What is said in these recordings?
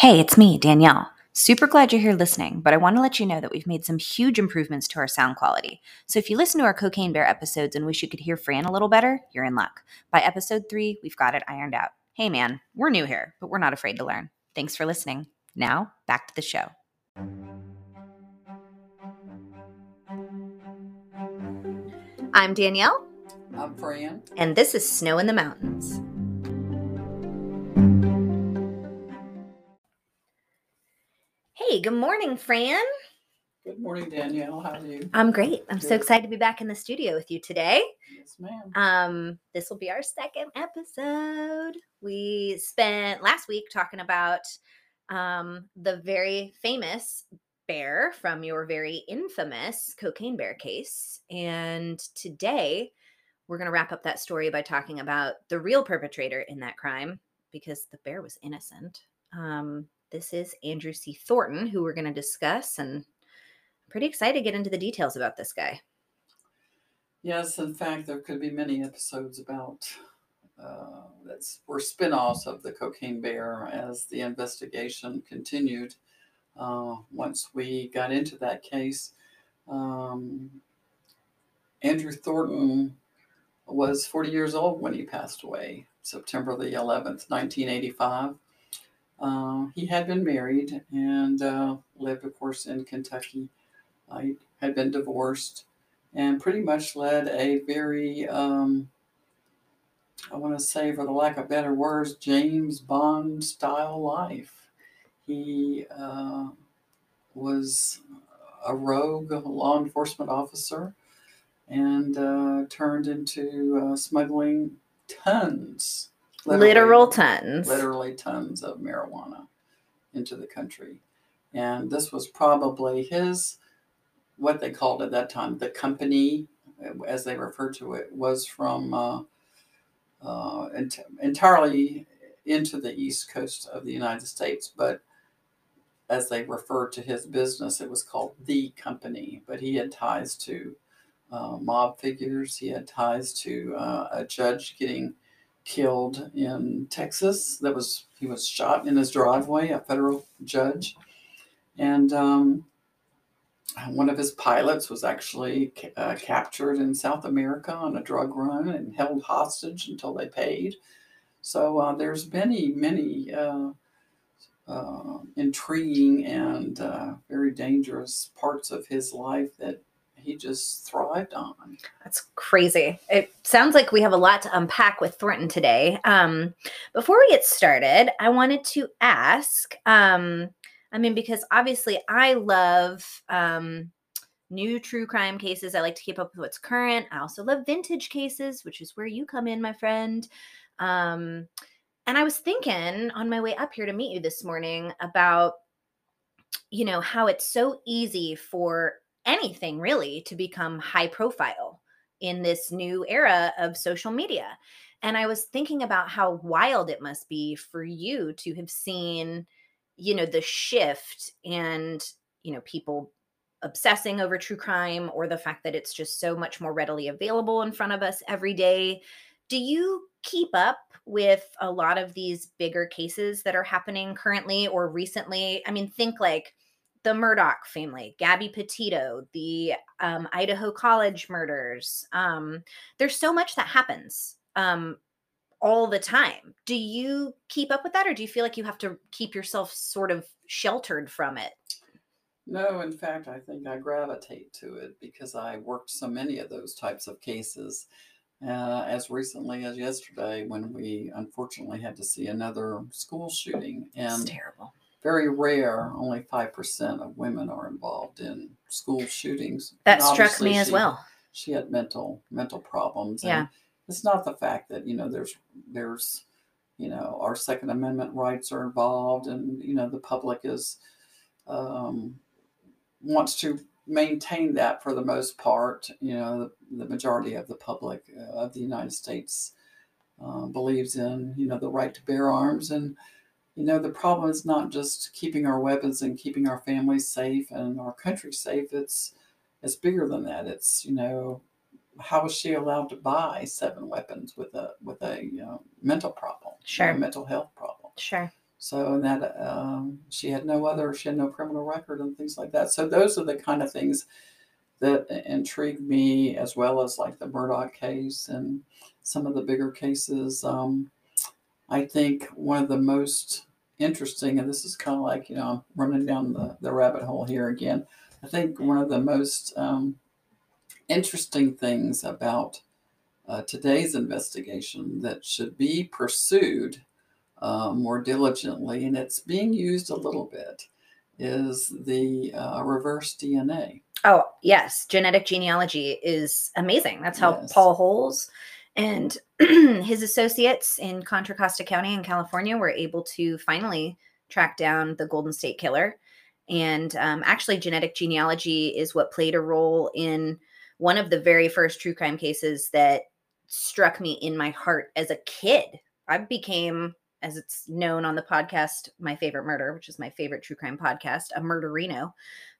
Hey, it's me, Danielle. Super glad you're here listening, but I want to let you know that we've made some huge improvements to our sound quality. So if you listen to our Cocaine Bear episodes and wish you could hear Fran a little better, you're in luck. By episode three, we've got it ironed out. Hey, man, we're new here, but we're not afraid to learn. Thanks for listening. Now, back to the show. I'm Danielle, I'm Fran. and this is Snow in the Mountains. Hey, good morning, Fran. Good morning, Danielle. How are you? I'm great. I'm so excited to be back in the studio with you today. Yes, ma'am. Um, this will be our second episode. We spent last week talking about um, the very famous bear from your very infamous cocaine bear case. And today we're going to wrap up that story by talking about the real perpetrator in that crime because the bear was innocent. Um, this is Andrew C. Thornton, who we're going to discuss, and I'm pretty excited to get into the details about this guy. Yes, in fact, there could be many episodes about uh, were spin-offs of the Cocaine Bear as the investigation continued. Uh, once we got into that case, um, Andrew Thornton was 40 years old when he passed away, September the 11th, 1985. Uh, he had been married and uh, lived, of course, in Kentucky. Uh, had been divorced and pretty much led a very, um, I want to say, for the lack of better words, James Bond style life. He uh, was a rogue law enforcement officer and uh, turned into uh, smuggling tons, Literal tons. literally tons of marijuana into the country. And this was probably his, what they called at that time, the company, as they referred to it, was from uh, uh, ent- entirely into the east coast of the United States. But as they referred to his business, it was called the company. But he had ties to uh, mob figures, he had ties to uh, a judge getting killed in Texas. That was he was shot in his driveway, a federal judge, and um, one of his pilots was actually uh, captured in South America on a drug run and held hostage until they paid. So uh, there's many, many uh, uh, intriguing and uh, very dangerous parts of his life that he just thrived on. That's crazy. It sounds like we have a lot to unpack with Thornton today. Um, before we get started, I wanted to ask um, I mean, because obviously I love um, new true crime cases. I like to keep up with what's current. I also love vintage cases, which is where you come in, my friend. Um, and I was thinking on my way up here to meet you this morning about, you know, how it's so easy for anything really to become high profile in this new era of social media. And I was thinking about how wild it must be for you to have seen, you know, the shift and, you know, people obsessing over true crime or the fact that it's just so much more readily available in front of us every day. Do you keep up with a lot of these bigger cases that are happening currently or recently? I mean, think like the Murdaugh family, Gabby Petito, the um, Idaho College murders. Um, there's so much that happens um, all the time. Do you keep up with that, or do you feel like you have to keep yourself sort of sheltered from it? No, in fact, I think I gravitate to it because I worked so many of those types of cases. Uh, as recently as yesterday, when we unfortunately had to see another school shooting, It's and terrible. Very rare, only 5% of women are involved in school shootings. That struck me as she- well. She had mental mental problems. Yeah. And it's not the fact that, you know, there's there's you know, our Second Amendment rights are involved and, you know, the public is um, wants to maintain that for the most part. You know, the, the majority of the public uh, of the United States uh, believes in, you know, the right to bear arms. And, you know, the problem is not just keeping our weapons and keeping our families safe and our country safe. It's it's bigger than that. It's you know, how was she allowed to buy seven weapons with a with a you know, mental problem, Sure. mental health problem? Sure. So and that um, she had no other, she had no criminal record and things like that. So those are the kind of things that intrigued me, as well as like the Murdaugh case and some of the bigger cases. Um, I think one of the most interesting, and this is kind of like, you know, I'm running down the, the rabbit hole here again. I think one of the most um, interesting things about uh, today's investigation that should be pursued uh, more diligently, and it's being used a little bit, is the uh, reverse DNA. Oh, yes. Genetic genealogy is amazing. That's how Yes. Paul Holes and his associates in Contra Costa County in California were able to finally track down the Golden State Killer. And um, actually, genetic genealogy is what played a role in one of the very first true crime cases that struck me in my heart as a kid. I became, as it's known on the podcast, My Favorite Murder, which is my favorite true crime podcast, a murderino.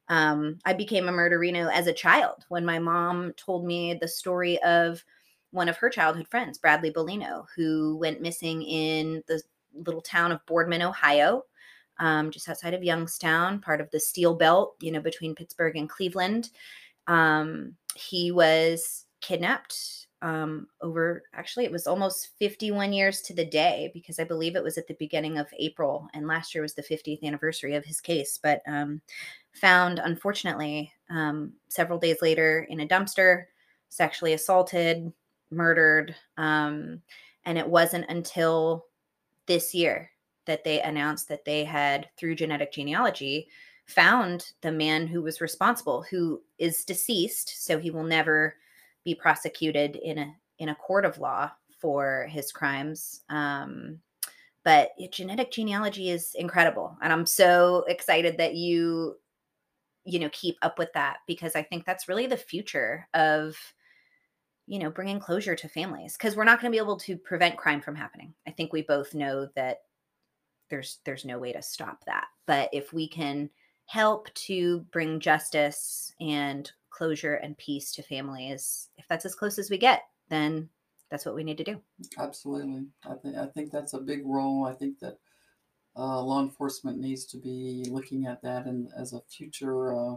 Um, I became a murderino as a child when my mom told me the story of one of her childhood friends, Bradley Bolino, who went missing in the little town of Boardman, Ohio, um, just outside of Youngstown, part of the Steel Belt, you know, between Pittsburgh and Cleveland. Um, he was kidnapped um, over, actually, it was almost 51 years to the day because I believe it was at the beginning of April, and last year was the 50th anniversary of his case. But um, found, unfortunately, um, several days later in a dumpster, sexually assaulted, murdered. Um, and it wasn't until this year that they announced that they had, through genetic genealogy, found the man who was responsible, who is deceased, so he will never be prosecuted in a in a court of law for his crimes. Um, but genetic genealogy is incredible, and I'm so excited that you you know keep up with that because I think that's really the future of you know bringing closure to families because we're not going to be able to prevent crime from happening. I think we both know that there's there's no way to stop that, but if we can help to bring justice and closure and peace to families, if that's as close as we get, then that's what we need to do. Absolutely. I think I think that's a big role. I think that uh, law enforcement needs to be looking at that and as a future uh,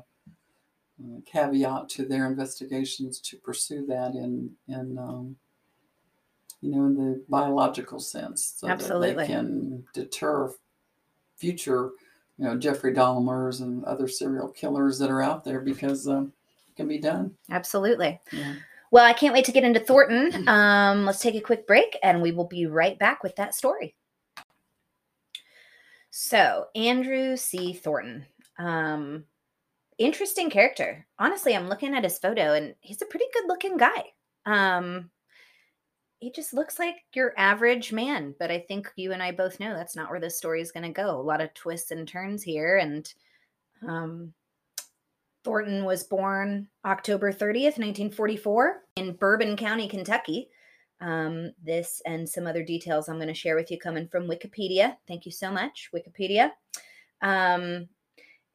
uh, caveat to their investigations to pursue that in in um, you know in the biological sense, so that Absolutely. they can deter future you know Jeffrey Dahmer's and other serial killers that are out there because um, it can be done. Absolutely. Yeah. Well, I can't wait to get into Thornton. Um, let's take a quick break and we will be right back with that story. So, Andrew C. Thornton. Um, interesting character. Honestly, I'm looking at his photo and he's a pretty good looking guy. Um, he just looks like your average man, but I think you and I both know that's not where this story is going to go. A lot of twists and turns here. And um, Thornton was born October 30th, 1944, in Bourbon County, Kentucky. Um, this and some other details I'm going to share with you coming from Wikipedia. Thank you so much, Wikipedia. Um,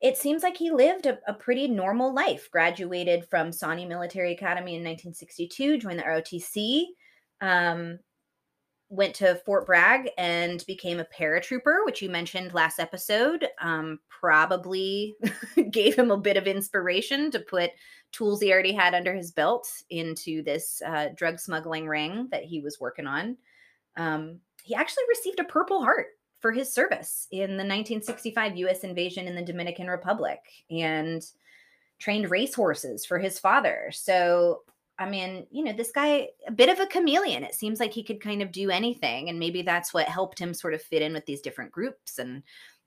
it seems like he lived a, a pretty normal life. Graduated from Sawney Military Academy in 1962, joined the ROTC, um, went to Fort Bragg and became a paratrooper, which you mentioned last episode. Um, probably gave him a bit of inspiration to put tools he already had under his belt into this uh, drug smuggling ring that he was working on. Um, he actually received a Purple Heart for his service in the 1965 U.S. invasion in the Dominican Republic and trained racehorses for his father. So, I mean, you know, this guy, a bit of a chameleon. It seems like he could kind of do anything. And maybe that's what helped him sort of fit in with these different groups and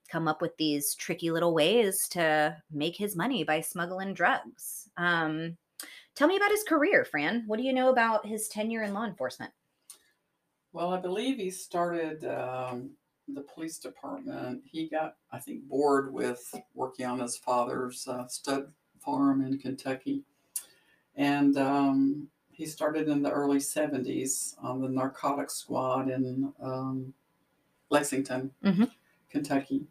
come up with these tricky little ways to make his money by smuggling drugs. Um, tell me about his career, Fran. What do you know about his tenure in law enforcement? Well, I believe he started um, the police department. He got, I think, bored with working on his father's uh, stud farm in Kentucky. And um, he started in the early 70s on the narcotics squad in um, Lexington, Mhm. Kentucky.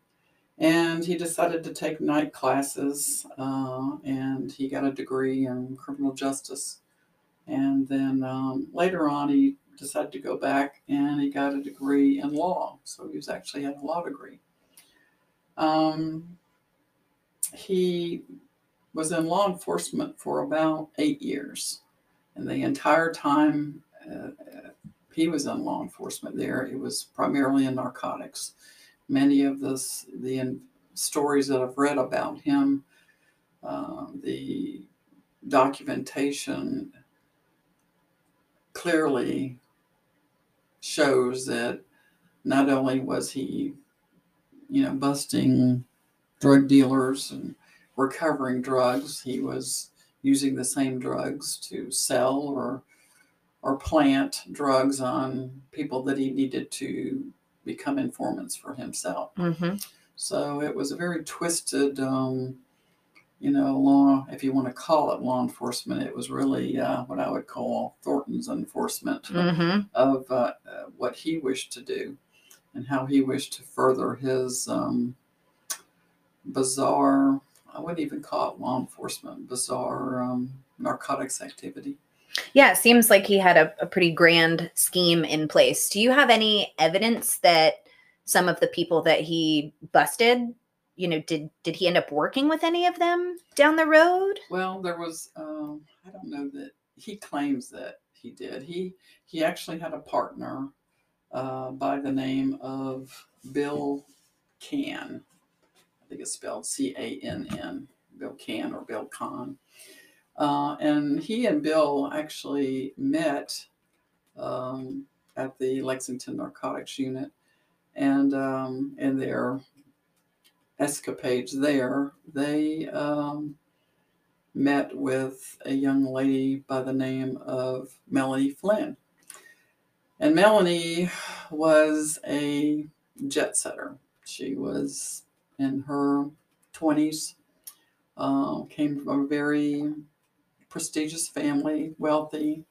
And he decided to take night classes uh, and he got a degree in criminal justice. And then um, later on, he decided to go back and he got a degree in law. So he was actually had a law degree. Um, he was in law enforcement for about eight years. And the entire time uh, he was in law enforcement there, it was primarily in narcotics. Many of this, the stories that I've read about him, uh, the documentation clearly shows that not only was he, you know, busting drug dealers and recovering drugs, he was using the same drugs to sell or or plant drugs on people that he needed to become informants for himself. Mm-hmm. So it was a very twisted um, you know, law, if you want to call it law enforcement, it was really uh, what I would call Thornton's enforcement Mm-hmm. of uh, uh, what he wished to do and how he wished to further his um, bizarre, I wouldn't even call it law enforcement, bizarre um, narcotics activity. Yeah, it seems like he had a, a pretty grand scheme in place. Do you have any evidence that some of the people that he busted you know did did he end up working with any of them down the road Well, there was, um, I don't know that he claims that he did. He he actually had a partner uh, by the name of Bill Can. I think it's spelled C A N N. Bill Can or Bill Kahn. Uh, and he and Bill actually met um, at the Lexington Narcotics Unit, and um, in their escapades there, they um, met with a young lady by the name of Melanie Flynn. And Melanie was a jet setter. She was in her 20s, uh, came from a very prestigious family, wealthy.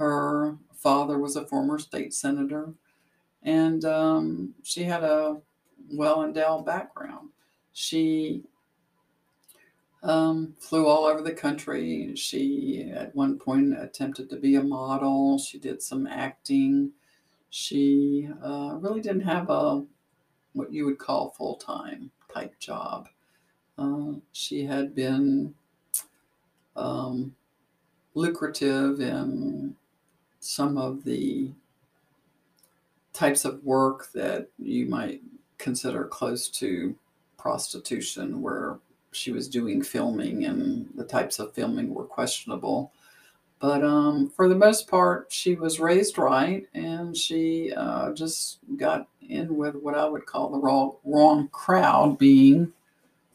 Her father was a former state senator, and um, she had a well endowed background. She um, flew all over the country. She, at one point, attempted to be a model. She did some acting. She uh, really didn't have a what you would call full time type job. Uh, she had been um, lucrative in some of the types of work that you might consider close to prostitution, where she was doing filming and the types of filming were questionable. But um, for the most part, she was raised right and she uh, just got in with what I would call the wrong, wrong crowd, being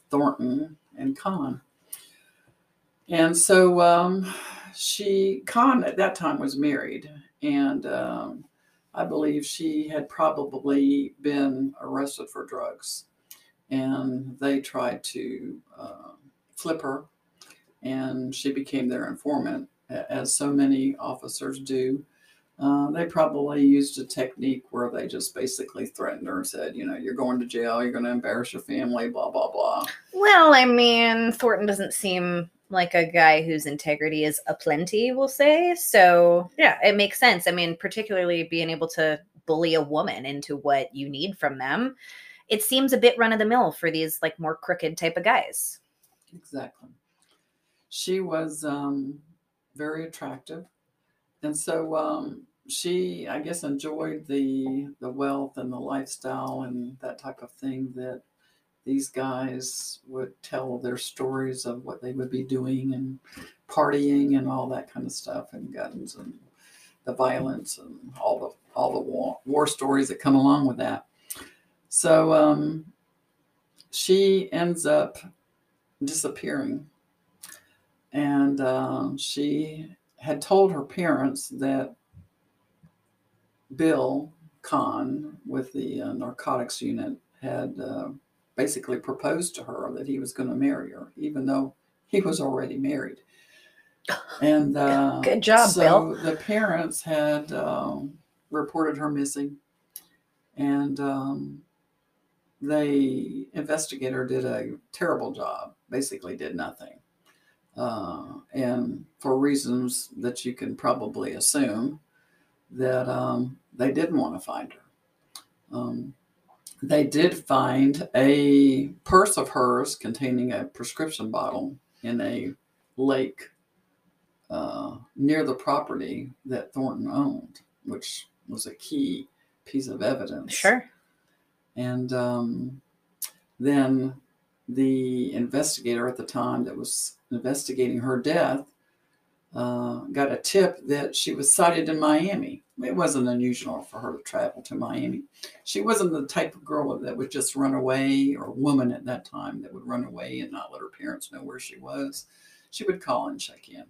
Thornton and Kahn. And so um, she, Kahn at that time was married, and um, I believe she had probably been arrested for drugs. And they tried to uh, flip her, and she became their informant, as so many officers do. Uh, they probably used a technique where they just basically threatened her and said, you know, you're going to jail, you're going to embarrass your family, blah, blah, blah. well i mean thornton doesn't seem like a guy whose integrity is aplenty we'll say so yeah it makes sense i mean particularly being able to bully a woman into what you need from them it seems a bit run of the mill for these like more crooked type of guys Exactly. She was um, very attractive, and so um, she, I guess, enjoyed the the wealth and the lifestyle and that type of thing that these guys would tell their stories of what they would be doing and partying and all that kind of stuff and guns and the violence and all the all the war, war stories that come along with that. So um, she ends up disappearing. And uh, she had told her parents that Bill Kahn with the uh, narcotics unit had uh, basically proposed to her that he was going to marry her, even though he was already married. And uh, Good job, so Bill. The parents had um, reported her missing, and um, the investigator did a terrible job. Basically, did nothing, uh, and for reasons that you can probably assume, that um, they didn't want to find her. Um, they did find a purse of hers containing a prescription bottle in a lake uh, near the property that Thornton owned, which was a key piece of evidence. Sure. And um, then the investigator at the time that was investigating her death uh, got a tip that she was sighted in Miami. It wasn't unusual for her to travel to Miami. She wasn't the type of girl that would just run away, or woman at that time that would run away and not let her parents know where she was. She would call and check in.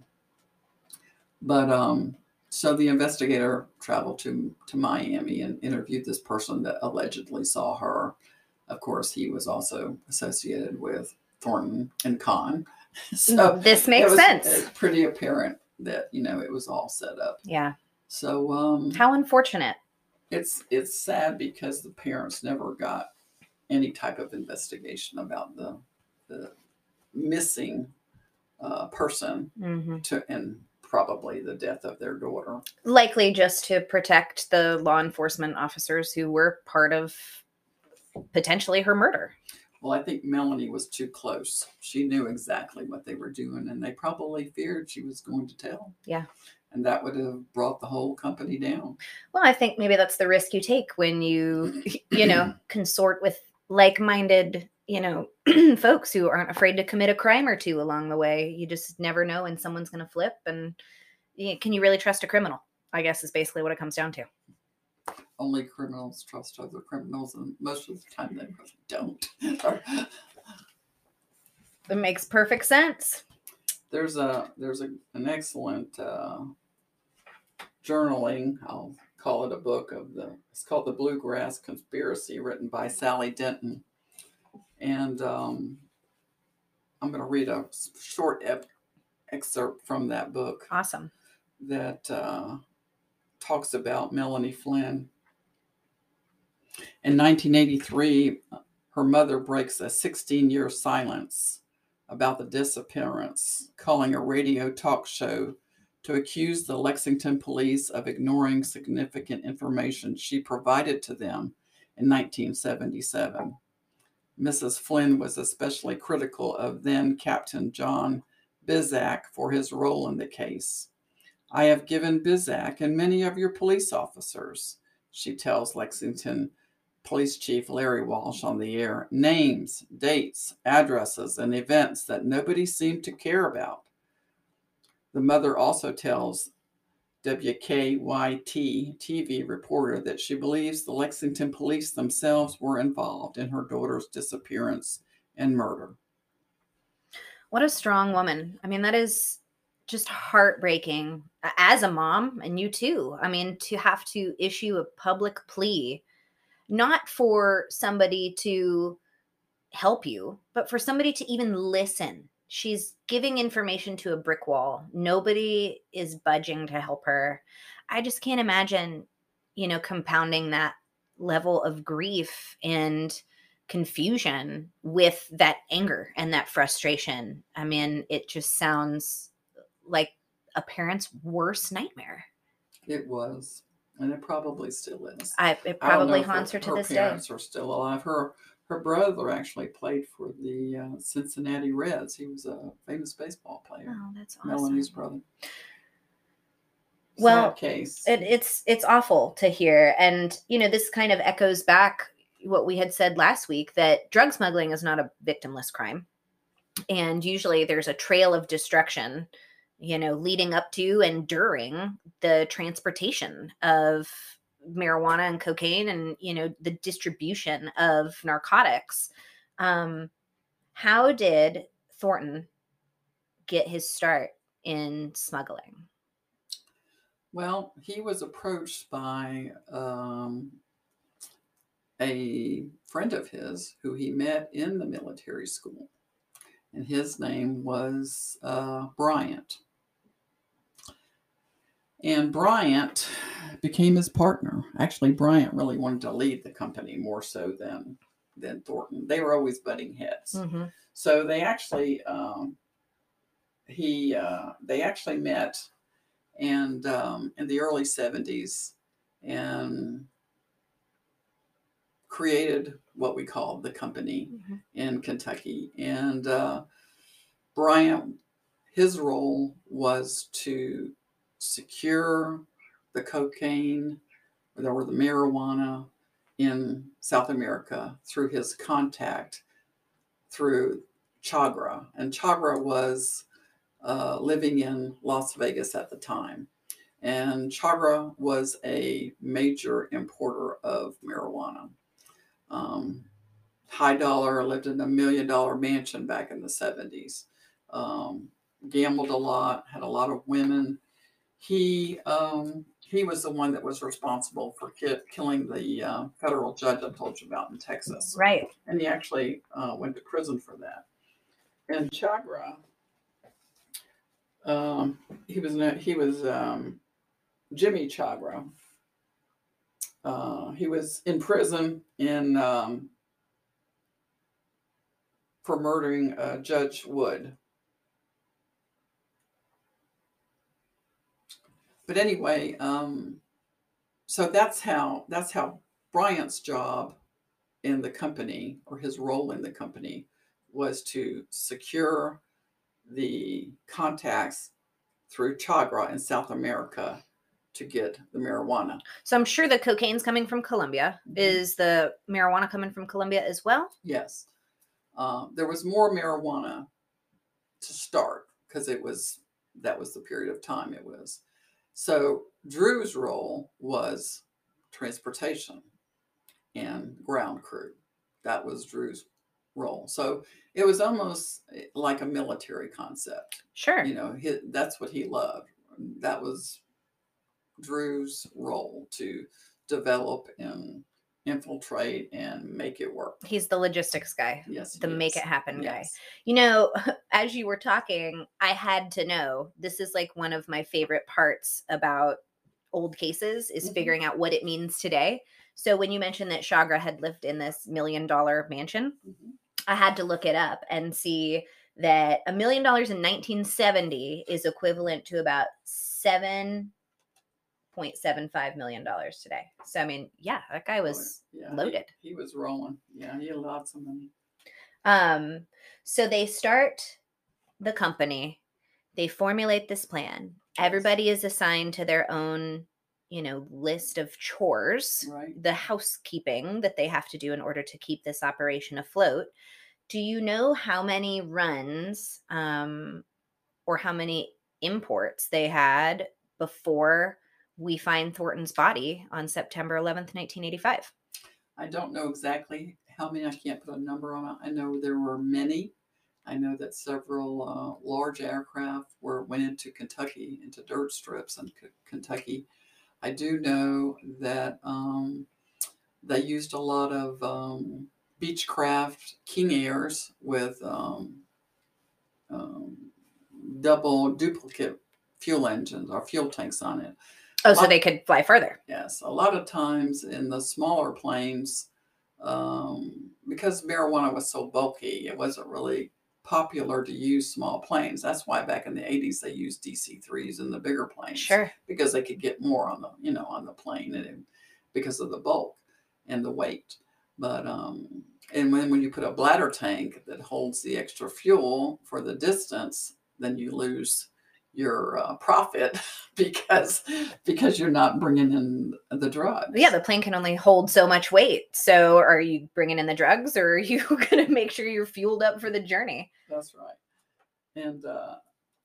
But um, so the investigator traveled to, to Miami and interviewed this person that allegedly saw her. Of course, he was also associated with Thornton and Kahn. So this it makes was sense. pretty apparent that, you know, it was all set up. Yeah. So um, How unfortunate. it's it's sad because the parents never got any type of investigation about the the missing uh, person hmm to and probably the death of their daughter. Likely just to protect the law enforcement officers who were part of potentially her murder. Well, I think Melanie was too close. She knew exactly what they were doing, and they probably feared she was going to tell. Yeah. And that would have brought the whole company down. Well, I think maybe that's the risk you take when you, you know, consort with like-minded, you know, folks who aren't afraid to commit a crime or two along the way. You just never know when someone's going to flip, and y- can you really trust a criminal? I guess is basically what it comes down to. Only criminals trust other criminals, and most of the time they really don't. It makes perfect sense. there's a there's a, an excellent uh, journaling. I'll call it a book of the. It's called the Bluegrass Conspiracy, written by Sally Denton, and um, I'm going to read a short ep- excerpt from that book Awesome. that uh, talks about Melanie Flynn. In 1983, her mother breaks a 16 year silence about the disappearance, calling a radio talk show to accuse the Lexington police of ignoring significant information she provided to them in 1977. Mrs. Flynn was especially critical of then Captain John Bizzack for his role in the case. I have given Bizzack and many of your police officers, she tells Lexington Police Chief Larry Walsh on the air, names, dates, addresses, and events that nobody seemed to care about. The mother also tells WKYT TV reporter that she believes the Lexington police themselves were involved in her daughter's disappearance and murder. What a strong woman. I mean, that is just heartbreaking as a mom, and you too. I mean, to have to issue a public plea, not for somebody to help you, but for somebody to even listen. She's giving information to a brick wall. Nobody is budging to help her. I just can't imagine, you know, compounding that level of grief and confusion with that anger and that frustration. I mean, it just sounds like a parent's worst nightmare. It was, and it probably still is. I it I don't know probably haunts her to her this day. parents are still alive. Her her brother actually played for the uh, Cincinnati Reds. He was a famous baseball player. Oh, that's awesome. Melanie's brother. Well, Sad case. it, it's it's awful to hear and you know this kind of echoes back what we had said last week that drug smuggling is not a victimless crime and usually there's a trail of destruction you know leading up to and during the transportation of marijuana and cocaine and you know the distribution of narcotics um how did thornton get his start in smuggling Well, he was approached by um, a friend of his who he met in the military school, and his name was uh, Bryant. And Bryant became his partner. Actually, Bryant really wanted to lead the company more so than than Thornton. They were always butting heads. mm-hmm. So they actually, um, he, uh, they actually met, and um, in the early '70s, and created what we call the company Mhm. in Kentucky. And uh, Bryant, his role was to secure the cocaine or the marijuana in South America through his contact through Chagra. And Chagra was uh, living in Las Vegas at the time. And Chagra was a major importer of marijuana. Um, high dollar, lived in a million dollar mansion back in the 70s. Um, gambled a lot, had a lot of women. He um, he was the one that was responsible for ki- killing the uh, federal judge I told you about in Texas Right. and he actually uh, went to prison for that. And Chagra, um, he was he was um, Jimmy Chagra. Uh, he was in prison in um, for murdering uh, Judge Wood. But anyway, um, so that's how that's how Bryant's job in the company or his role in the company was to secure the contacts through Chagra in South America to get the marijuana. So I'm sure the cocaine's coming from Colombia. Mhm. Is the marijuana coming from Colombia as well? Yes. Uh, there was more marijuana to start because it was that was the period of time it was. So Drew's role was transportation and ground crew. That was Drew's role. So it was almost eh, like a military concept. Sure. You know, that's what he loved. That was Drew's role to develop and infiltrate and make it work. He's the logistics guy, Yes, the make is. it happen guy. You know, as you were talking, I had to know this is like one of my favorite parts about old cases is Mhm. figuring out what it means today. So when you mentioned that Chagra had lived in this million dollar mansion, Mhm. I had to look it up and see that a million dollars in 1970 is equivalent to about seven point seven five million dollars today. So I mean, yeah, that guy was Yeah, loaded. He, was rolling. Yeah, he had lots of money. Um, so they start the company, they formulate this plan. Everybody is assigned to their own, you know, list of chores, Right. the housekeeping that they have to do in order to keep this operation afloat. Do you know how many runs um, or how many imports they had before we find Thornton's body on September 11th, 1985? I don't know exactly how many. I can't put a number on it. I know there were many. I know that several uh, large aircraft were went into Kentucky, into dirt strips in K- Kentucky. I do know that um, they used a lot of um, Beechcraft King Airs with um, um, double duplicate fuel engines or fuel tanks on it. Oh, so they could fly further. Yes, a lot of times in the smaller planes, um, because marijuana was so bulky, it wasn't really popular to use small planes. That's why back in the 80s they used DC 3s in the bigger planes Sure. because they could get more on the you know on the plane and it- because of the bulk and the weight. But um, and when when you put a bladder tank that holds the extra fuel for the distance, then you lose your uh, profit because because you're not bringing in the drugs. Yeah, the plane can only hold so much weight. So, are you bringing in the drugs, or are you going to make sure you're fueled up for the journey? That's right. And uh,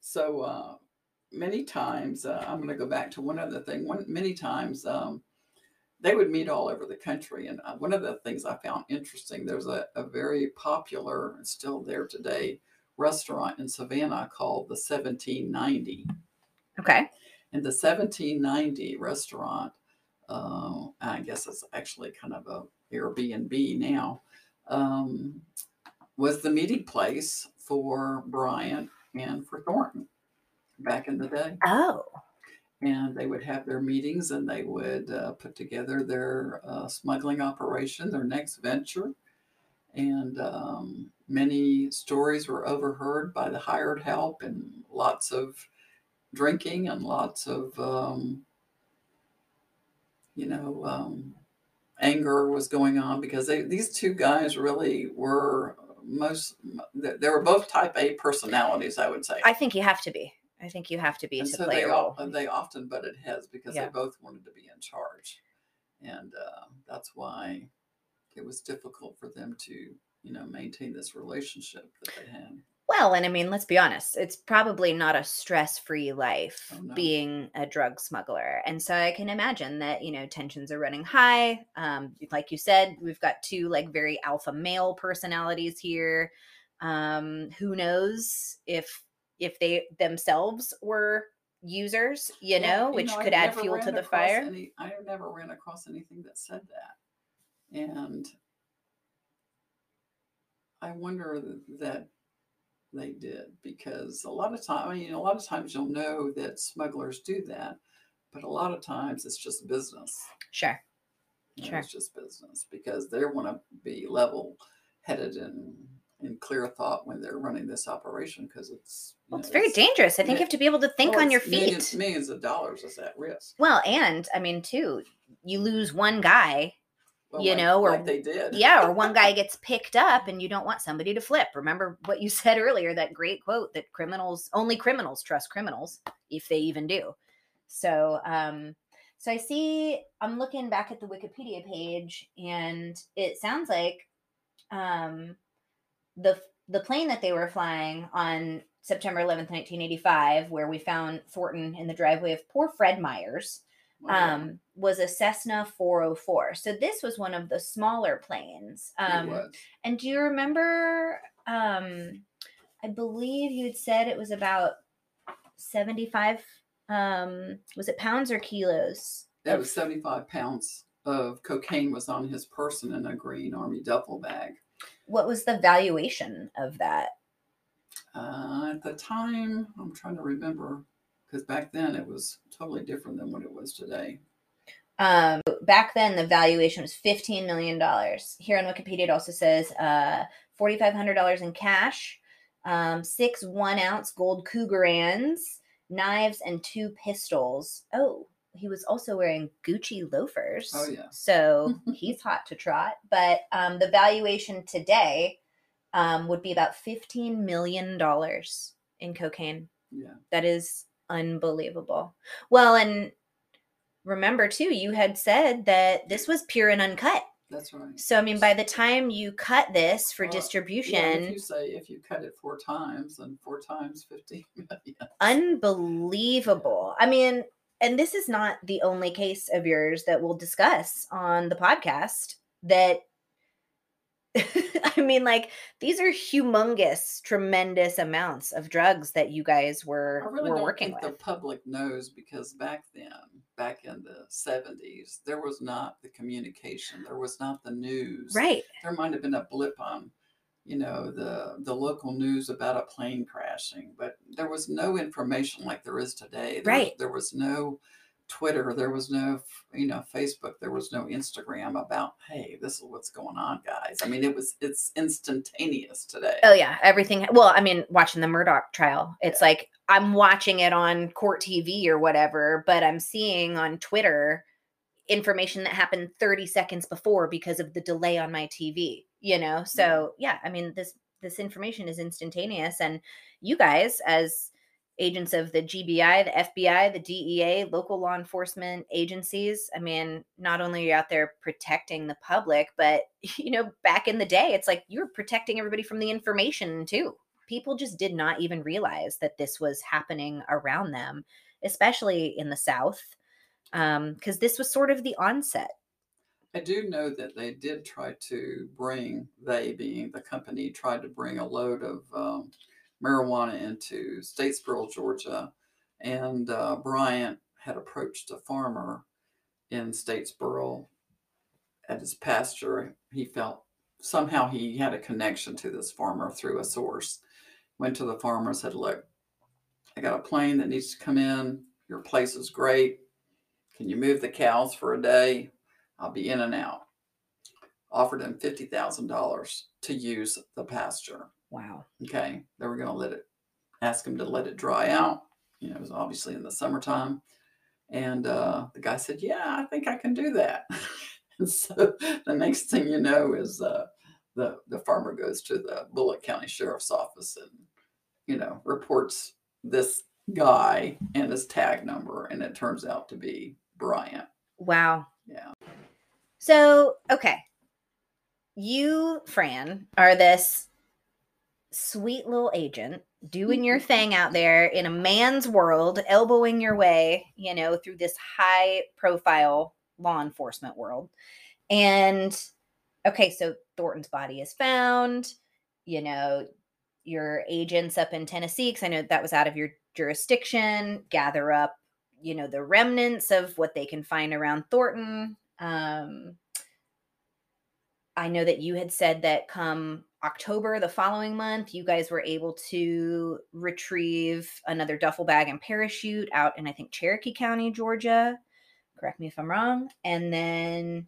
so uh, many times, uh, I'm going to go back to one other thing. One many times um, they would meet all over the country, and uh, one of the things I found interesting. There's a, a very popular, still there today, restaurant in Savannah called the 1790. Okay. And the 1790 restaurant, uh, I guess it's actually kind of a Airbnb now, um, was the meeting place for Bryant and for Thornton back in the day. Oh, And they would have their meetings and they would uh, put together their uh, smuggling operation, their next venture. And um, many stories were overheard by the hired help and lots of drinking and lots of um, you know, um, anger was going on because they, these two guys really were most, they were both type A personalities, I would say. I think you have to be. I think you have to be and to so play they, a role. they often butted heads because Yeah. they both wanted to be in charge. And uh, that's why it was difficult for them to, you know, maintain this relationship that they had. Well, and I mean, let's be honest, it's probably not a stress free life Oh, no. being a drug smuggler. And so I can imagine that, you know, tensions are running high. Um, like you said, we've got two like very alpha male personalities here. Um, who knows if if they themselves were users, you Yeah, know, which I could add fuel to the fire. Any, I never ran across anything that said that, and I wonder that they did because a lot of time, I mean, a lot of times you'll know that smugglers do that, but a lot of times it's just business. Sure. You know, Sure. It's just business because they want to be level headed and in clear thought when they're running this operation because it's Well, know, it's very dangerous. I think you have to be able to think well, on your feet. Millions, millions of dollars is at risk. Well, and I mean, too, you lose one guy You like- know, or- like they did. yeah, or one guy gets picked up and you don't want somebody to flip. Remember what you said earlier, that great quote that criminals only criminals trust criminals if they even do. So, um so I see I'm looking back at the Wikipedia page and it sounds like um the the plane that they were flying on September 11th, 1985, where we found Thornton in the driveway of poor Fred Myers, Um, was a Cessna 404. So this was one of the smaller planes. Um, and do you remember? Um, I believe you had said it was about 75. Um, was it pounds or kilos? That was 75 pounds of cocaine was on his person in a green army duffel bag. What was the valuation of that? Uh, at the time, I'm trying to remember because back then it was totally different than what it was today. Um, back then, the valuation was $15 million. Here on Wikipedia, it also says uh, $4,500 in cash, um, six one ounce gold Krugerrands, knives, and two pistols. Oh, he was also wearing Gucci loafers. Oh, yeah. So he's hot to trot. But um, the valuation today um, would be about $15 million in cocaine. Yeah. That is unbelievable. Well, and remember too, you had said that this was pure and uncut. That's right. So I mean, by the time you cut this for Well, Yeah, distribution, if you say if you cut it four times, then four times 15 million. unbelievable. I mean, and this is not the only case of yours that we'll discuss on the podcast that I mean like these are humongous tremendous amounts of drugs that you guys were I really were don't working think with. the public knows because back then, back in the 70s, there was not the communication, there was not the news. Right. There might have been a blip on, you know, the the local news about a plane crashing, but there was no information like there is today. There Right. There was no Twitter, there was no, you know, Facebook, there was no Instagram about, hey, this is what's going on, guys. I mean, it was it's instantaneous today. Oh yeah, everything. Well, I mean, watching the Murdaugh trial, it's like I'm watching it on court TV or whatever, but I'm seeing on Twitter information that happened 30 seconds before because of the delay on my TV, you know? So, yeah, I mean, this this information is instantaneous and you guys as agents of the GBI, the FBI, the DEA, local law enforcement agencies, I mean, not only are you out there protecting the public, but you know, back in the day, it's like you're protecting everybody from the information too. People just did not even realize that this was happening around them, especially in the South, because this was sort of the onset. I do know that they did try to bring, they being the company, tried to bring a load of um, marijuana into Statesboro, Georgia. And uh, Bryant had approached a farmer in Statesboro at his pasture. He felt somehow he had a connection to this farmer through a source. Went to the farmer and said, Look, I got a plane that needs to come in. Your place is great. Can you move the cows for a day? I'll be in and out. Offered him fifty thousand dollars to use the pasture. Wow. Okay, they were going to let it, ask him to let it dry out. You know, it was obviously in the summertime. And uh, the guy said, Yeah, I think I can do that. and so the next thing you know is uh, the, the farmer goes to the Bulloch County Sheriff's Office and, you know, reports this guy and his tag number. And it turns out to be Bryant. Wow. Yeah. So, okay. You, Fran, are this sweet little agent doing your thing out there in a man's world, elbowing your way, you know, through this high profile law enforcement world. And okay, so Thornton's body is found, you know, your agents up in Tennessee, because I know that was out of your jurisdiction, gather up, you know, the remnants of what they can find around Thornton. Um, I know that you had said that come October the following month, you guys were able to retrieve another duffel bag and parachute out in, I think, Cherokee County, Georgia. Correct me if I'm wrong. And then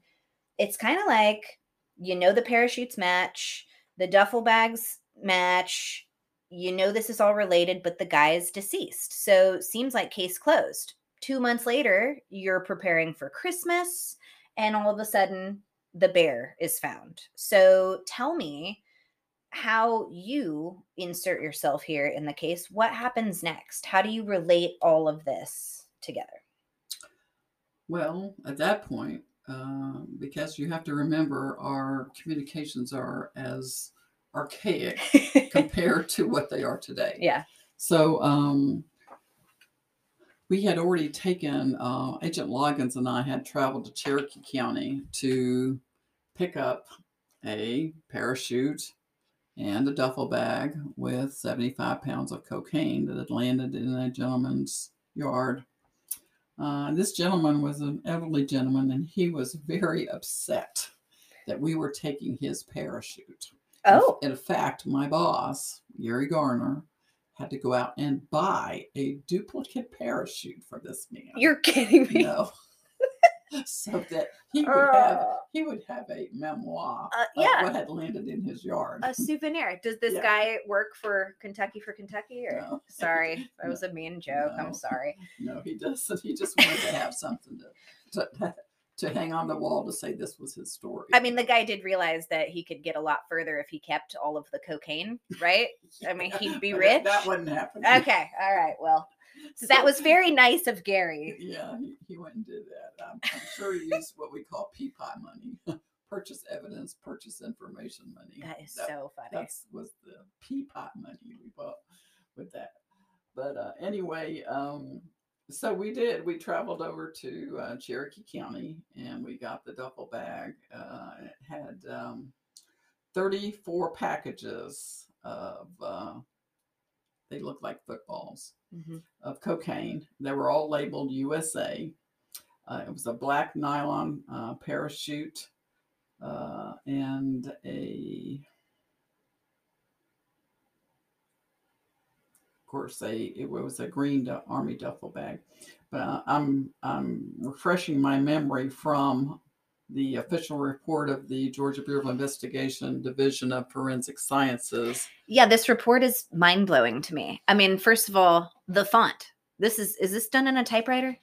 it's kind of like, you know, the parachutes match, the duffel bags match. You know, this is all related, but the guy is deceased. So seems like case closed. Two months later, you're preparing for Christmas, and all of a sudden, the bear is found. So tell me how you insert yourself here in the case. What happens next? How do you relate all of this together? Well, at that point, uh, because you have to remember our communications are as archaic compared to what they are today. Yeah. So um, we had already taken, uh, Agent Loggins and I had traveled to Cherokee County to pick up a parachute and a duffel bag with 75 pounds of cocaine that had landed in a gentleman's yard. Uh, this gentleman was an elderly gentleman, and he was very upset that we were taking his parachute. Oh. In, in fact, my boss, Gary Garner, had to go out and buy a duplicate parachute for this man. You're kidding me. No. so that he would have Uh, he would have a memoir Uh, of yeah. what had landed in his yard. a souvenir. Does this Yeah. guy work for Kentucky for Kentucky? Or No. sorry, that was a mean joke. No. I'm sorry. No, he doesn't. He just wanted to have something to, to to hang on the wall to say this was his story. I mean, the guy did realize that he could get a lot further if he kept all of the cocaine, right? I mean, he'd be rich. That, wouldn't happen. Okay, all right. Well, so that was very nice of Gary. Yeah, he, he went and did that. I'm, I'm sure he used what we call PPI money, purchase evidence, purchase information money. That is That- so funny. That was the peapot money we bought with that. But uh, anyway, um, so we did. We traveled over to uh, Cherokee County and we got the duffel bag. Uh, it had um, 34 packages of, uh, they looked like footballs Mhm. of cocaine. They were all labeled USA. Uh, it was a black nylon uh, parachute uh, and a, course, a it was a green army duffel bag. But uh, I'm I'm refreshing my memory from the official report of the Georgia Bureau of Investigation Division of Forensic Sciences. Yeah, this report is mind blowing to me. I mean, first of all, the font. This is is this done in a typewriter?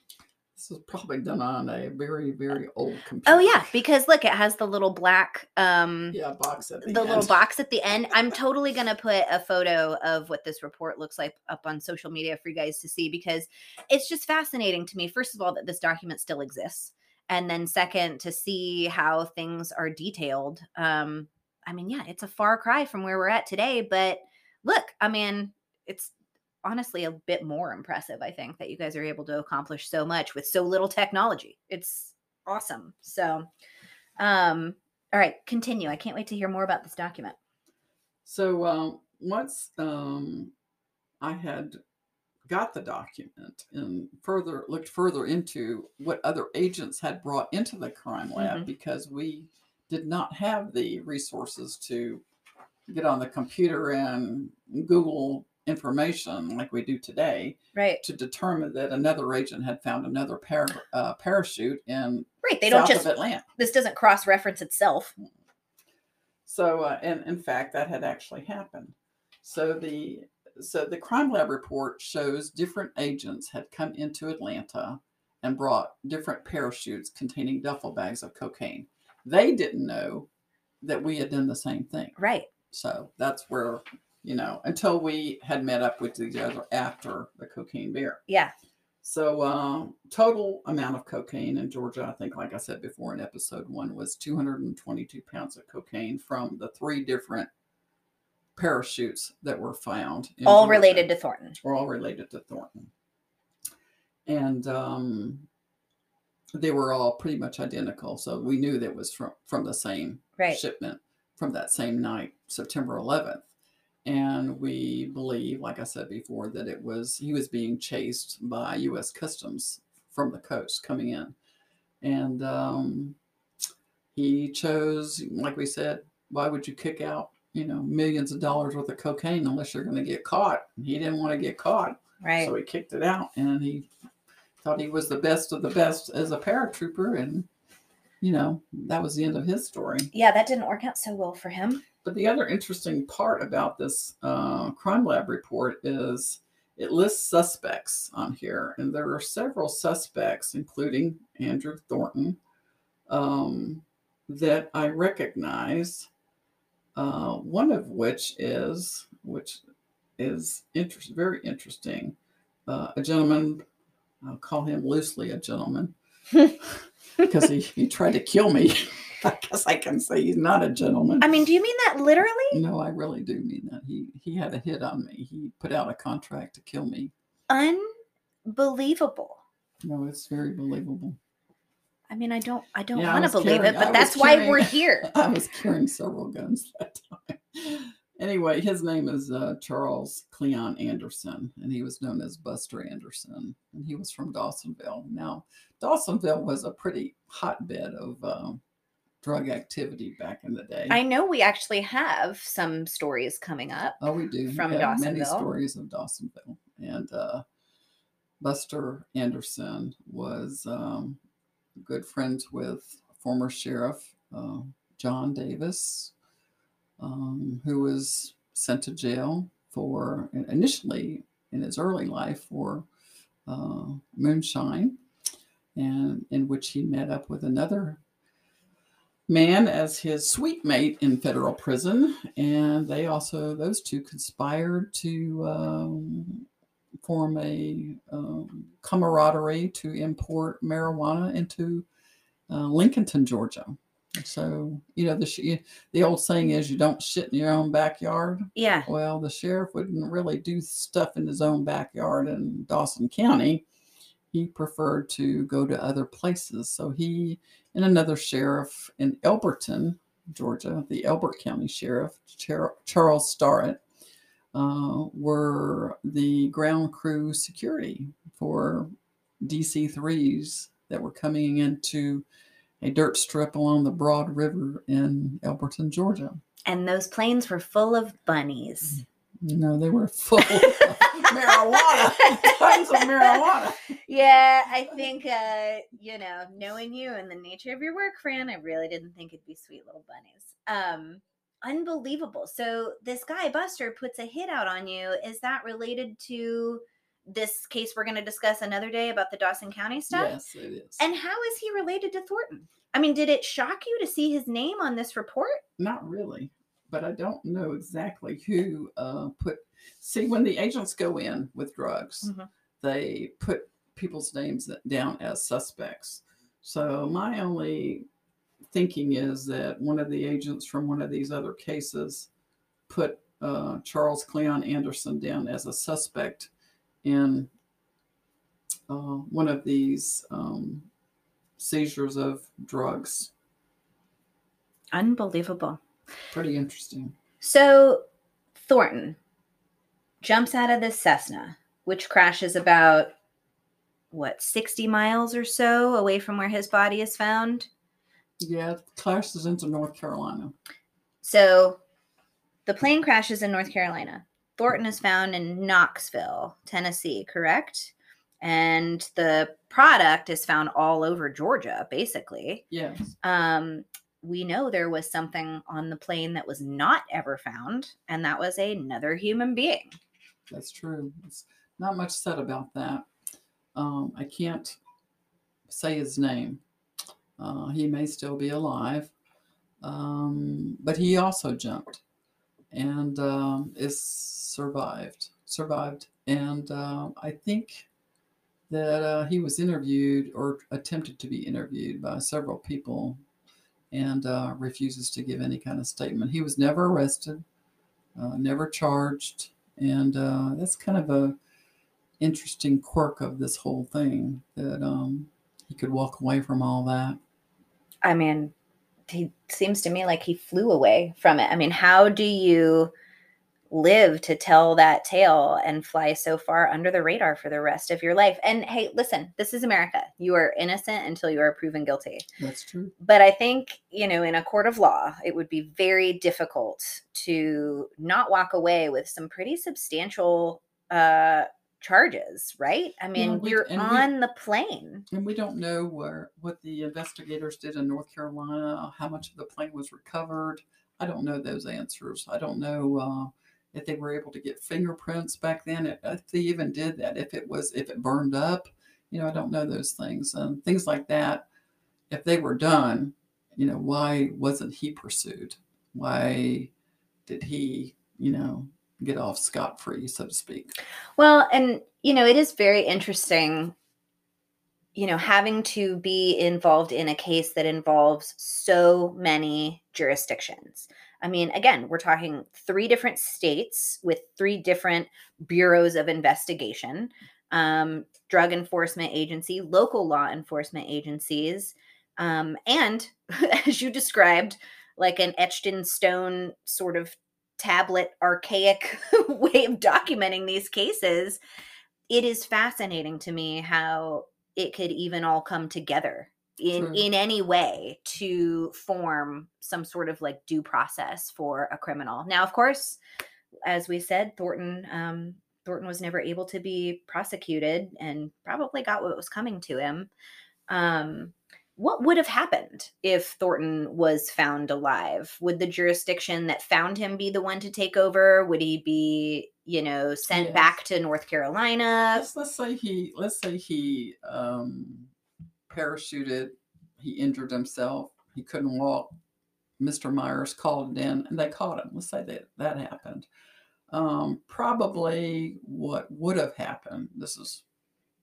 This was probably done on a very very old computer. Oh yeah, because look, it has the little black um Yeah, box at the, the little box at the end. I'm totally going to put a photo of what this report looks like up on social media for you guys to see because it's just fascinating to me. First of all, that this document still exists. And then second, to see how things are detailed. Um, I mean, yeah, it's a far cry from where we're at today, but look, I mean, it's honestly a bit more impressive, I think, that you guys are able to accomplish so much with so little technology. It's awesome. So, um, all right, continue. I can't wait to hear more about this document. So um, once um, I had got the document and further looked further into what other agents had brought into the crime lab Mhm. because we did not have the resources to get on the computer and Google information like we do today Right. to determine that another agent had found another par- uh, parachute in Right. They don't just Atlanta. this doesn't cross reference itself. So, uh, and in fact, that had actually happened. So the so the crime lab report shows different agents had come into Atlanta and brought different parachutes containing duffel bags of cocaine. They didn't know that we had done the same thing. Right. So that's where, you know, until we had met up with each other after the cocaine beer. Yeah. So, uh, total amount of cocaine in Georgia, I think, like I said before in episode one, was 222 pounds of cocaine from the three different parachutes that were found. All Georgia. related to Thornton. Were all related to Thornton. And um, they were all pretty much identical. So we knew that was from, from the same Right. shipment from that same night, September 11th. And we believe, like I said before, that it was he was being chased by U.S. Customs from the coast coming in, and um, he chose, like we said, why would you kick out, you know, millions of dollars worth of cocaine unless you're going to get caught? He didn't want to get caught, Right. so he kicked it out, and he thought he was the best of the best as a paratrooper, and you know that was the end of his story. yeah, that didn't work out so well for him. But the other interesting part about this uh, crime lab report is it lists suspects on here, and there are several suspects, including Andrew Thornton, um, that I recognize. Uh, one of which is, which is interest, very interesting, uh, a gentleman. I'll call him loosely a gentleman because he, he tried to kill me. I guess I can say he's not a gentleman. I mean, do you mean that literally? No, I really do mean that. He he had a hit on me. He put out a contract to kill me. Unbelievable. No, it's very believable. I mean, I don't, I don't Yeah, I want to believe carrying- it, but was that's why carrying- we're here. I was carrying several guns that time. Anyway, his name is uh, Charles Cleon Anderson, and he was known as Buster Anderson, and he was from Dawsonville. Now, Dawsonville was a pretty hotbed of uh, drug activity back in the day. I know we actually have some stories coming up. Oh, we do. from we have many stories of Dawsonville. And uh, Buster Anderson was um, good friends with former sheriff uh, John Davis, um, who was sent to jail for initially in his early life for uh, moonshine, and in which he met up with another man as his suite mate in federal prison, and they also those two conspired to um, form a um, camaraderie to import marijuana into uh, Lincolnton, Georgia. So you know the sh- the old saying is you don't shit in your own backyard. Yeah. Well, the sheriff wouldn't really do stuff in his own backyard in Dawson County. He preferred to go to other places. So he and another sheriff in Elberton, Georgia, the Elbert County Sheriff, Charles Starrett, uh, were the ground crew security for DC 3s that were coming into a dirt strip along the Broad River in Elberton, Georgia. And those planes were full of bunnies. No, they were full of marijuana, tons of marijuana. Yeah, I think, uh, you know, knowing you and the nature of your work, Fran, I really didn't think it'd be sweet little bunnies. Um, unbelievable. So this guy Buster puts a hit out on you. Is that related to this case we're going to discuss another day about the Dawson County stuff? Yes, it is. And how is he related to Thornton? I mean, did it shock you to see his name on this report? Not really, but I don't know exactly who uh, put. See, when the agents go in with drugs, Mhm. they put people's names down as suspects. So my only thinking is that one of the agents from one of these other cases put uh, Charles Cleon Anderson down as a suspect in uh, one of these um, seizures of drugs. Unbelievable. Pretty interesting. So Thornton jumps out of this Cessna, which crashes about what 60 miles or so away from where his body is found. Yeah, it clashes into North Carolina. So the plane crashes in North Carolina. Thornton is found in Knoxville, Tennessee, correct? And the product is found all over Georgia, basically. Yes. Um, we know there was something on the plane that was not ever found, and that was another human being. That's true. It's not much said about that. Um, I can't say his name. Uh, he may still be alive, um, but he also jumped and um, is survived. Survived, and uh, I think that uh, he was interviewed or attempted to be interviewed by several people, and uh, refuses to give any kind of statement. He was never arrested, uh, never charged, and uh, that's kind of a interesting quirk of this whole thing that um, he could walk away from all that. I mean, he seems to me like he flew away from it. I mean, how do you live to tell that tale and fly so far under the radar for the rest of your life? And hey, listen, this is America. You are innocent until you are proven guilty. That's true. But I think, you know, in a court of law, it would be very difficult to not walk away with some pretty substantial uh charges, right? I mean, we- you're and we- on the plane. And we don't know where what the investigators did in North Carolina, how much of the plane was recovered. I don't know those answers. I don't know uh, if they were able to get fingerprints back then. If they even did that, if it was if it burned up, you know, I don't know those things and things like that. If they were done, you know, why wasn't he pursued? Why did he, you know, get off scot free, so to speak? Well, and you know, it is very interesting, you know, having to be involved in a case that involves so many jurisdictions. I mean, again, we're talking three different states with three different bureaus of investigation, um, drug enforcement agency, local law enforcement agencies, um, and as you described, like an etched in stone sort of tablet archaic way of documenting these cases it is fascinating to me how it could even all come together in in any way to form some sort of like due process for a criminal now of course as we said thornton um thornton was never able to be prosecuted and probably got what was coming to him um what would have happened if Thornton was found alive? Would the jurisdiction that found him be the one to take over? Would he be, you know, sent Yes. back to North Carolina? let's let's say he let's say he um parachuted he injured himself he couldn't walk. Mr myers called it in and they caught him. Let's say that that happened. Um probably what would have happened this is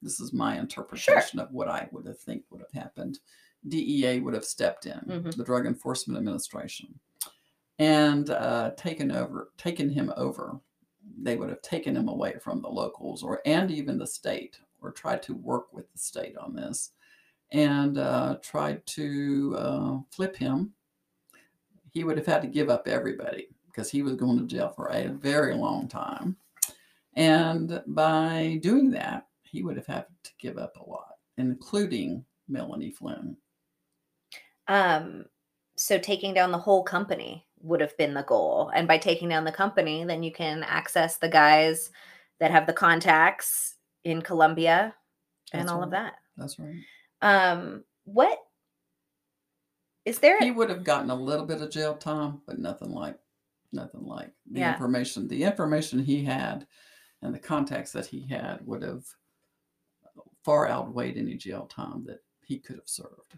this is my interpretation of what i would have think would have happened. Dea would have stepped in Mhm. the drug enforcement administration and uh, taken over taken him over. They would have taken him away from the locals or and even the state or tried to work with the state on this and uh, tried to uh, flip him. He would have had to give up everybody because he was going to jail for a very long time. And by doing that he would have had to give up a lot including melanie flynn. Um, so taking down the whole company would have been the goal. And by taking down the company, then you can access the guys that have the contacts in Colombia and That's all of that. that's right Um, what is there? he would have gotten a little bit of jail time, but nothing like nothing like the Yeah. information. The information he had and the contacts that he had would have far outweighed any jail time that he could have served.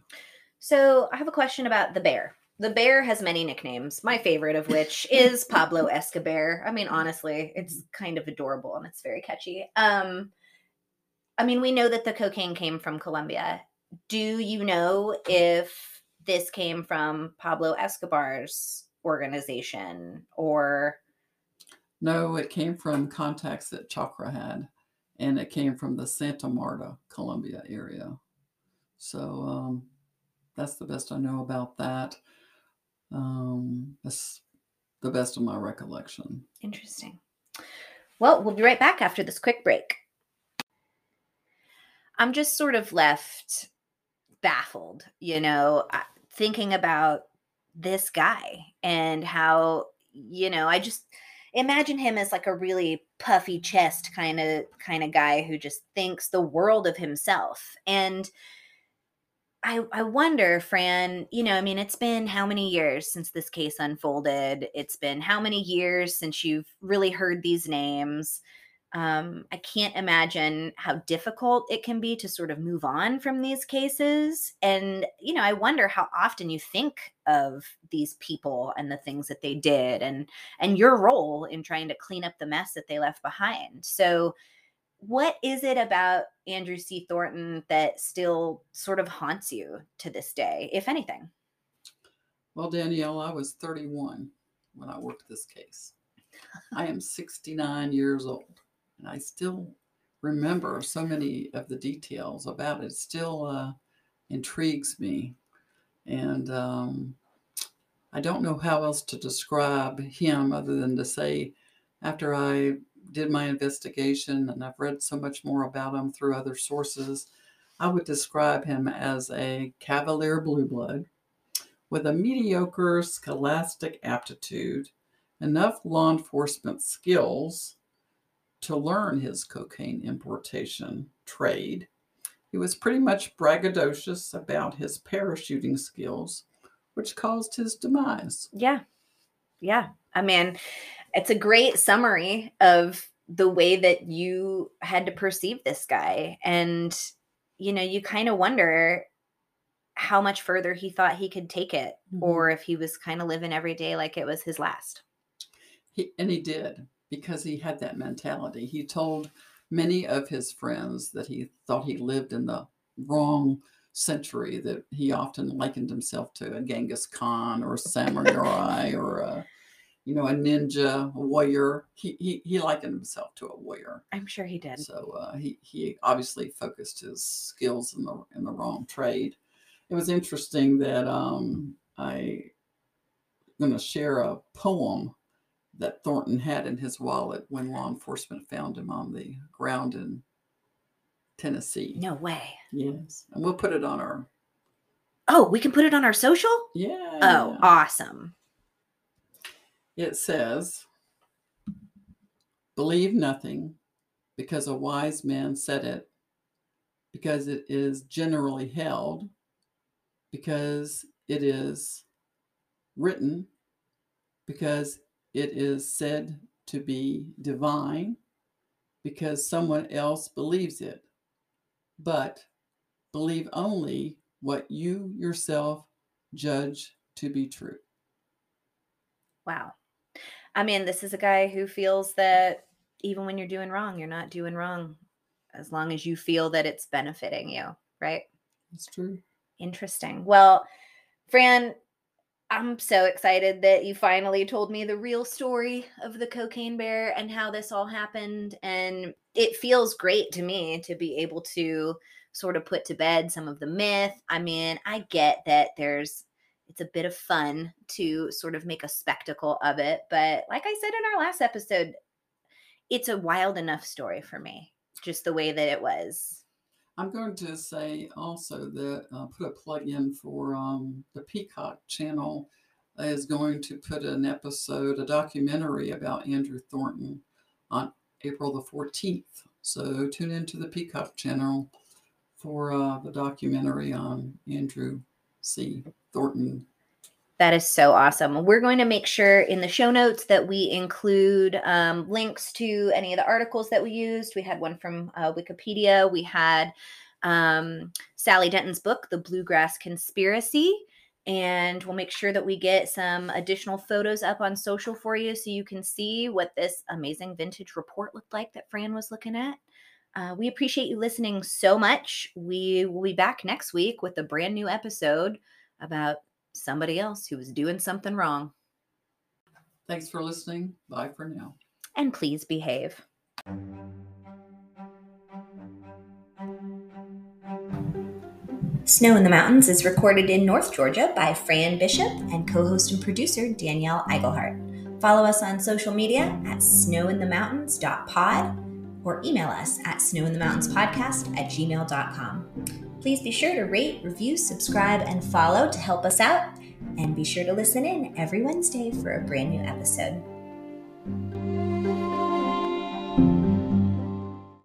So I have a question about the bear. The bear has many nicknames, my favorite of which is Pablo Escobar. I mean, honestly, it's kind of adorable and it's very catchy. Um, I mean, we know that the cocaine came from Colombia. Do you know if this came from Pablo Escobar's organization or No, it came from contacts that Chakra had, and it came from the Santa Marta, Colombia area. So um, that's the best I know about that. Um, that's the best of my recollection. Interesting. Well, we'll be right back after this quick break. I'm just sort of left baffled, you know, uh, thinking about this guy and how, you know, I just imagine him as like a really puffy chest kind of kind of guy who just thinks the world of himself. And I I wonder, Fran, you know, I mean, it's been how many years since this case unfolded? It's been how many years since you've really heard these names? Um, I can't imagine how difficult it can be to sort of move on from these cases. And, you know, I wonder how often you think of these people and the things that they did and and your role in trying to clean up the mess that they left behind. So what is it about Andrew C. Thornton that still sort of haunts you to this day, if anything? Well, Danielle, I was 31 when I worked this case. I am 69 years old, and I still remember so many of the details about it. it still uh, intrigues me. And um, I don't know how else to describe him other than to say, after I did my investigation and I've read so much more about him through other sources, I would describe him as a cavalier blue blood with a mediocre scholastic aptitude, enough law enforcement skills to learn his cocaine importation trade. He was pretty much braggadocious about his parachuting skills, which caused his demise. Yeah. Yeah. I mean, it's a great summary of the way that you had to perceive this guy and you know you kind of wonder how much further he thought he could take it mm-hmm. or if he was kind of living every day like it was his last he, and he did because he had that mentality he told many of his friends that he thought he lived in the wrong century that he often likened himself to a genghis khan or a samurai or a you know, a ninja, a warrior. He, he, he likened himself to a warrior. I'm sure he did. So uh, he, he obviously focused his skills in the, in the wrong trade. It was interesting that um, I going to share a poem that Thornton had in his wallet when law enforcement found him on the ground in Tennessee. No way. Yes. And we'll put it on our. Oh, we can put it on our social? Yeah. Oh, awesome it says, Believe nothing because a wise man said it, because it is generally held, because it is written, because it is said to be divine, because someone else believes it. But believe only what you yourself judge to be true. Wow. I mean, this is a guy who feels that even when you're doing wrong, you're not doing wrong as long as you feel that it's benefiting you, right? That's true. Interesting. Well, Fran, I'm so excited that you finally told me the real story of the cocaine bear and how this all happened. And it feels great to me to be able to sort of put to bed some of the myth. I mean, I get that there's it's a bit of fun to sort of make a spectacle of it. But like I said in our last episode, it's a wild enough story for me, just the way that it was. I'm going to say also that uh, put a plug in for um, the Peacock channel is going to put an episode, a documentary about Andrew Thornton on April the 14th. So tune into the Peacock channel for uh, the documentary on Andrew C. Thornton. That is so awesome. We're going to make sure in the show notes that we include um, links to any of the articles that we used. We had one from uh, Wikipedia. We had um, Sally Denton's book, The Bluegrass Conspiracy. And we'll make sure that we get some additional photos up on social for you so you can see what this amazing vintage report looked like that Fran was looking at. Uh, we appreciate you listening so much. We will be back next week with a brand new episode about somebody else who was doing something wrong. Thanks for listening. Bye for now. And please behave. Snow in the Mountains is recorded in North Georgia by Fran Bishop and co host and producer Danielle Iglehart. Follow us on social media at snowinthemountains.pod or email us at snowinthemountainspodcast at gmail.com. Please be sure to rate, review, subscribe, and follow to help us out. And be sure to listen in every Wednesday for a brand new episode.